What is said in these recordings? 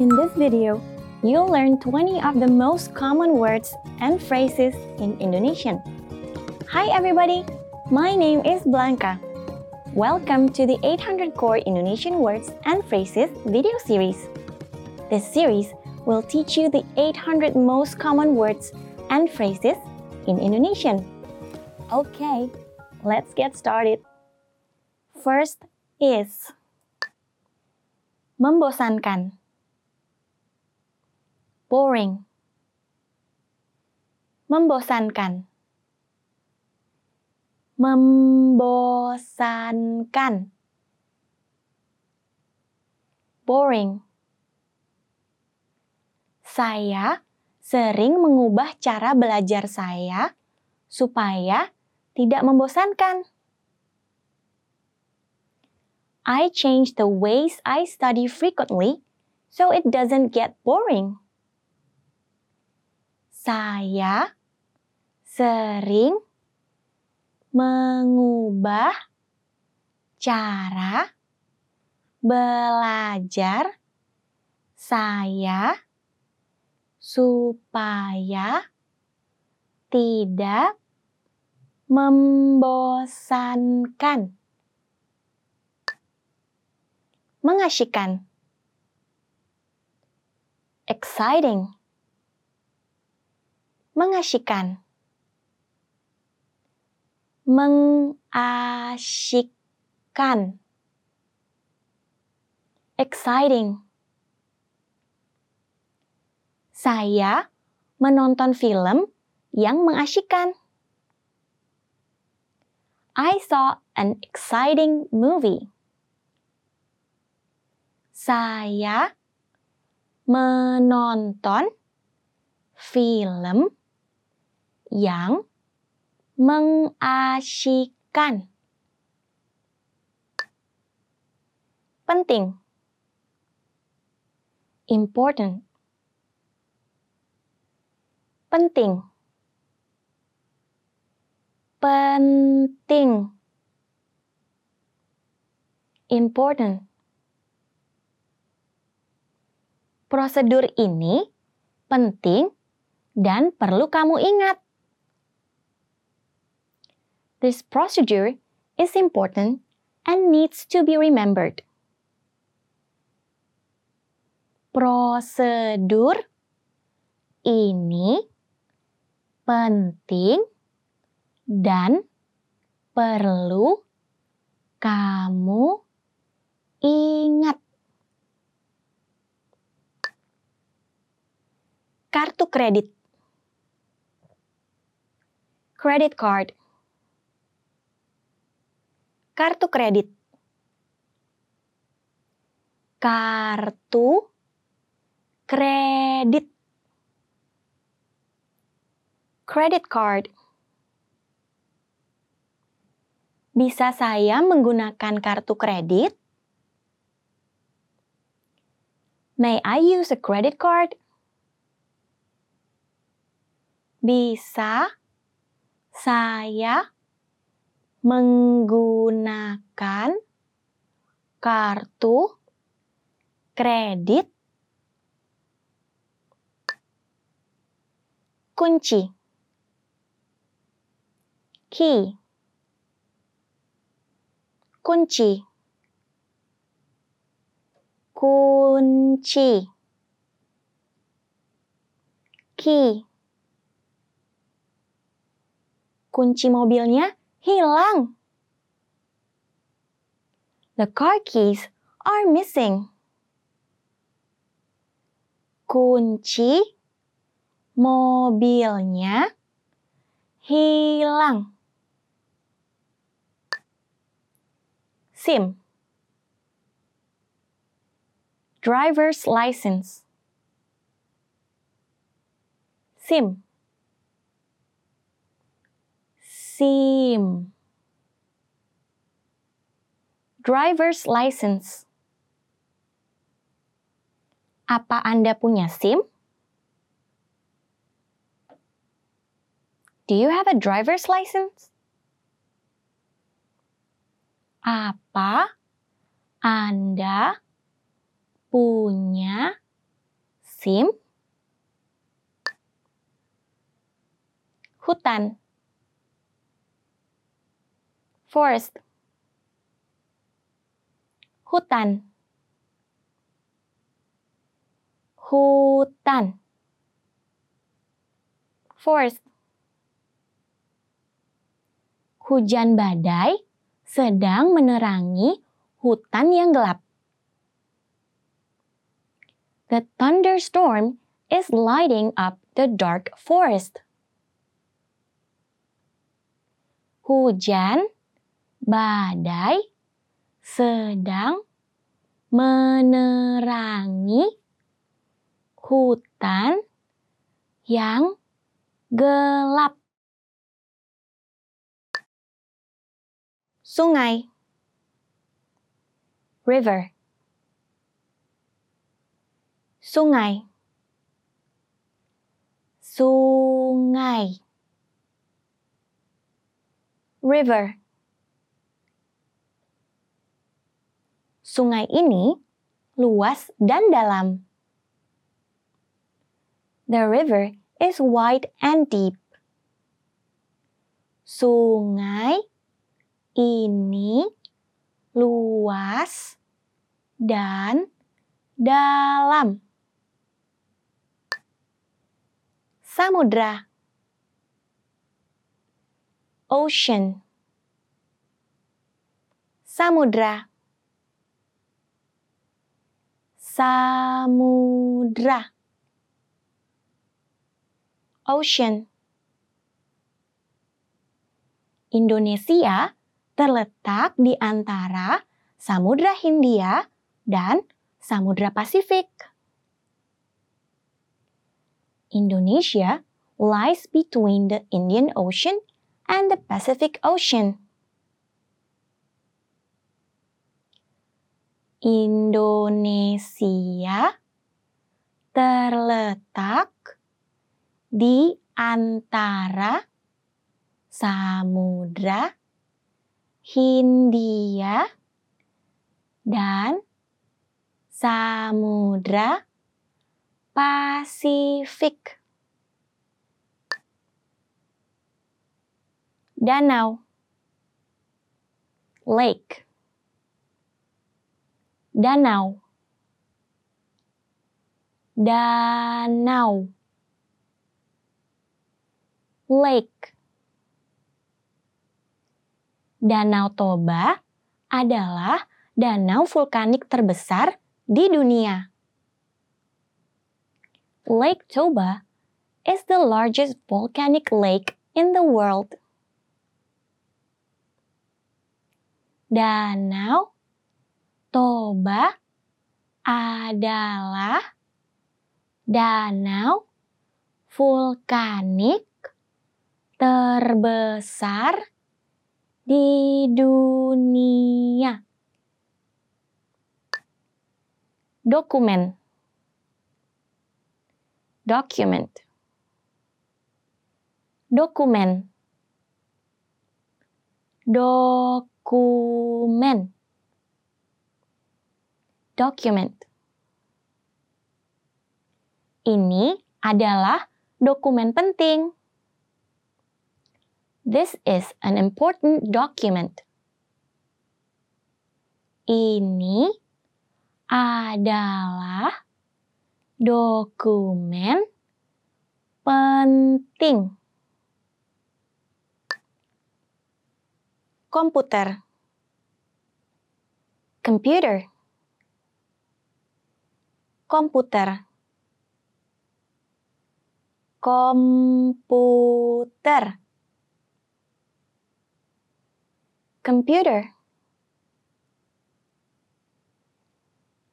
In this video, you'll learn 20 of the most common words and phrases in Indonesian. Hi everybody, my name is Blanca. Welcome to the 800 Core Indonesian Words and Phrases video series. This series will teach you the 800 most common words and phrases in Indonesian. Okay, let's get started. First is membosankan. Boring. Membosankan. Membosankan. Boring. Saya sering mengubah cara belajar saya supaya tidak membosankan. I change the ways I study frequently so it doesn't get boring. Saya sering mengubah cara belajar saya supaya tidak membosankan. Mengasyikan. Exciting. Mengasyikan. Mengasyikkan. Exciting. Saya menonton film yang mengasyikkan. I saw an exciting movie. Saya menonton film yang mengasyikkan. Penting. Important. Penting. Penting. Important. Prosedur ini penting dan perlu kamu ingat. This procedure is important and needs to be remembered. Prosedur ini penting dan perlu kamu ingat. Kartu kredit. Credit card. Kartu kredit. Kartu kredit. Credit card. Bisa saya menggunakan kartu kredit? May I use a credit card? Bisa saya menggunakan kartu kredit. Kunci. Key. Kunci. Kunci. Key. Kunci mobilnya hilang. The car keys are missing. Kunci mobilnya hilang. SIM Driver's license SIM SIM. Driver's license. Apa Anda punya SIM? Do you have a driver's license? Apa Anda punya musim hutan forest hutan hutan forest hujan badai sedang menerangi hutan yang gelap. The thunderstorm is lighting up the dark forest. Hujan badai sedang menerangi hutan yang gelap. Sungai. River. Sungai. Sungai. River Sungai ini luas dan dalam. The river is wide and deep. Sungai ini luas dan dalam. Samudra Ocean Samudra Samudra Ocean Indonesia terletak di antara Samudra Hindia dan Samudra Pasifik. Indonesia lies between the Indian Ocean and the Pacific Ocean. Indonesia terletak di antara Samudra Hindia, dan Samudra Pasifik. Danau Lake Danau Danau Lake Danau Toba adalah danau vulkanik terbesar di dunia. Lake Toba is the largest volcanic lake in the world. Danau Toba adalah danau vulkanik terbesar di dunia. Dokumen. Document. Dokumen. Dokumen document ini adalah dokumen penting This is an important document. Ini adalah dokumen penting. Komputer. Computer. Komputer. Komputer. computer.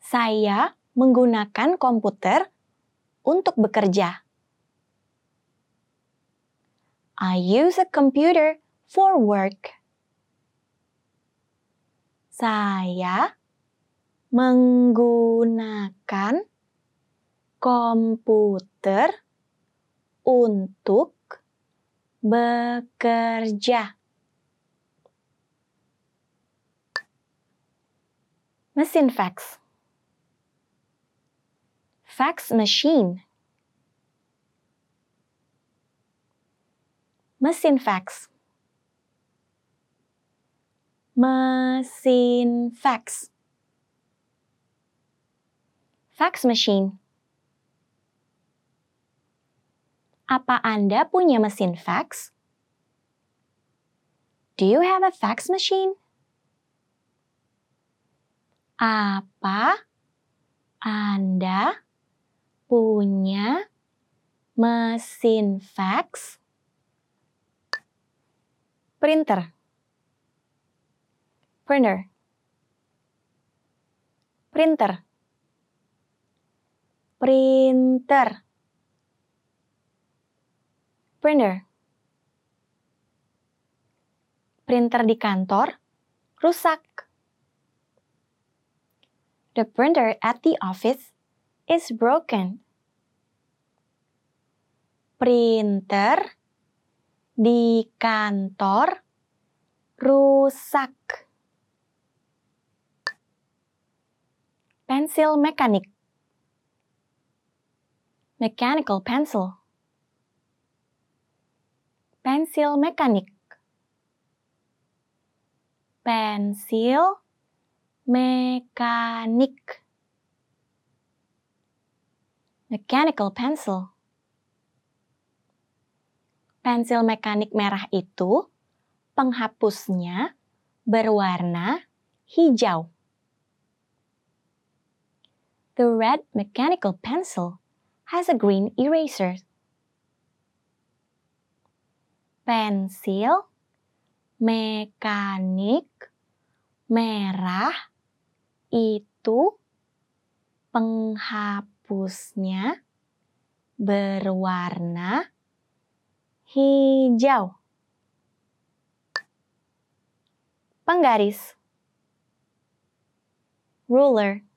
Saya menggunakan komputer untuk bekerja. I use a computer for work. Saya menggunakan komputer untuk bekerja. Mesin fax. Fax machine. Mesin fax. Mesin fax. Fax machine. Apa Anda punya mesin fax? Do you have a fax machine? Apa Anda punya mesin fax? Printer. Printer. Printer. Printer. Printer. Printer di kantor rusak. The printer at the office is broken. Printer di kantor rusak. Pensil mekanik. Mechanical pencil. Pensil mekanik. Pensil mekanik. Mechanical pencil. Pensil mekanik merah itu penghapusnya berwarna hijau. The red mechanical pencil has a green eraser. Pensil mekanik merah itu penghapusnya berwarna hijau. Penggaris ruler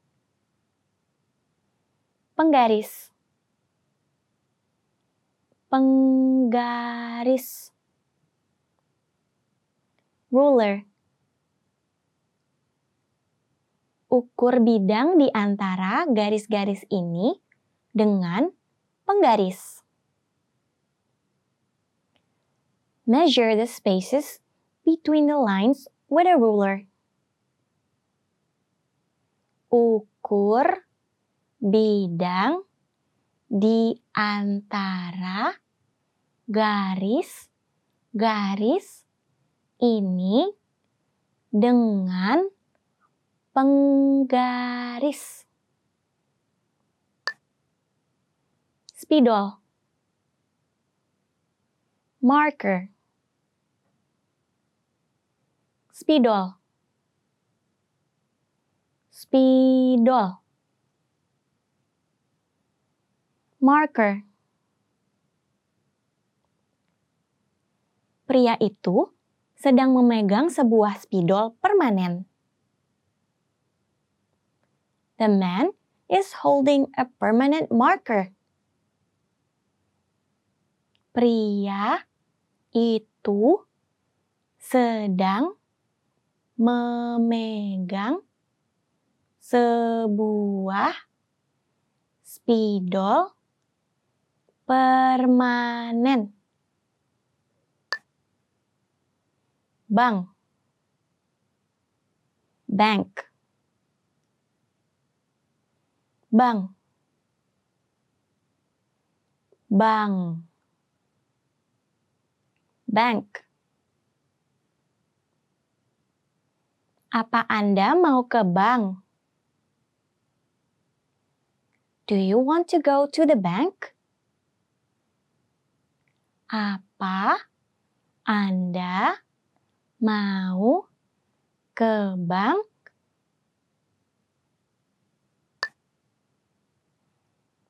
penggaris penggaris ruler ukur bidang di antara garis-garis ini dengan penggaris. Measure the spaces between the lines with a ruler. Ukur bidang di antara garis-garis ini dengan penggaris. Spidol. Marker. Spidol. Spidol. Marker. Pria itu sedang memegang sebuah spidol permanen. The man is holding a permanent marker. Pria itu sedang memegang sebuah spidol permanen. Bank. Bank. Bank. Bank. Bank. Apa Anda mau ke bank? Do you want to go to the bank? Apa Anda mau ke bank?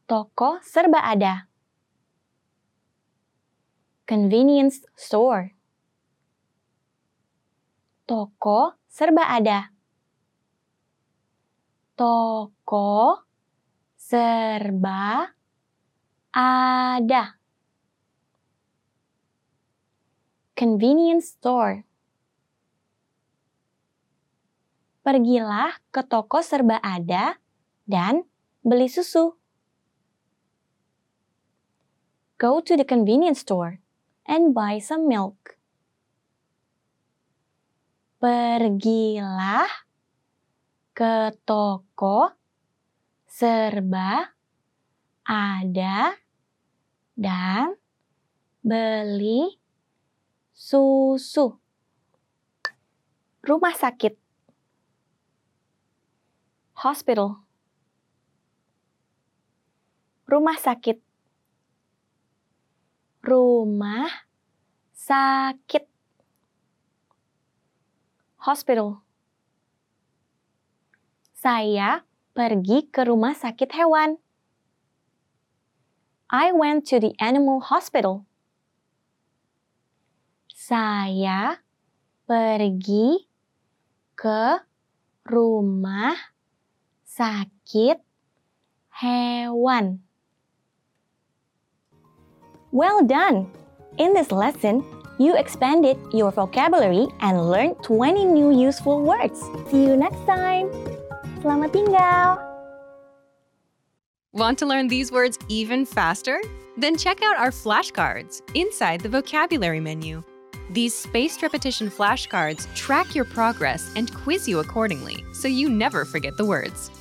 Toko serba ada. Convenience store. Toko serba ada. Toko serba ada. Convenience store. Pergilah ke toko serba ada dan beli susu. go to the convenience store and buy some milk. Pergilah ke toko serba ada dan beli susu. Rumah sakit. Hospital. Rumah sakit. Rumah sakit. Hospital. Saya pergi ke rumah sakit hewan. I went to the animal hospital. Saya pergi ke rumah sakit hewan. Well done! In this lesson, you expanded your vocabulary and learned 20 new useful words. See you next time! Selamat tinggal! Want to learn these words even faster? Then check out our flashcards inside the vocabulary menu. These spaced repetition flashcards track your progress and quiz you accordingly so you never forget the words.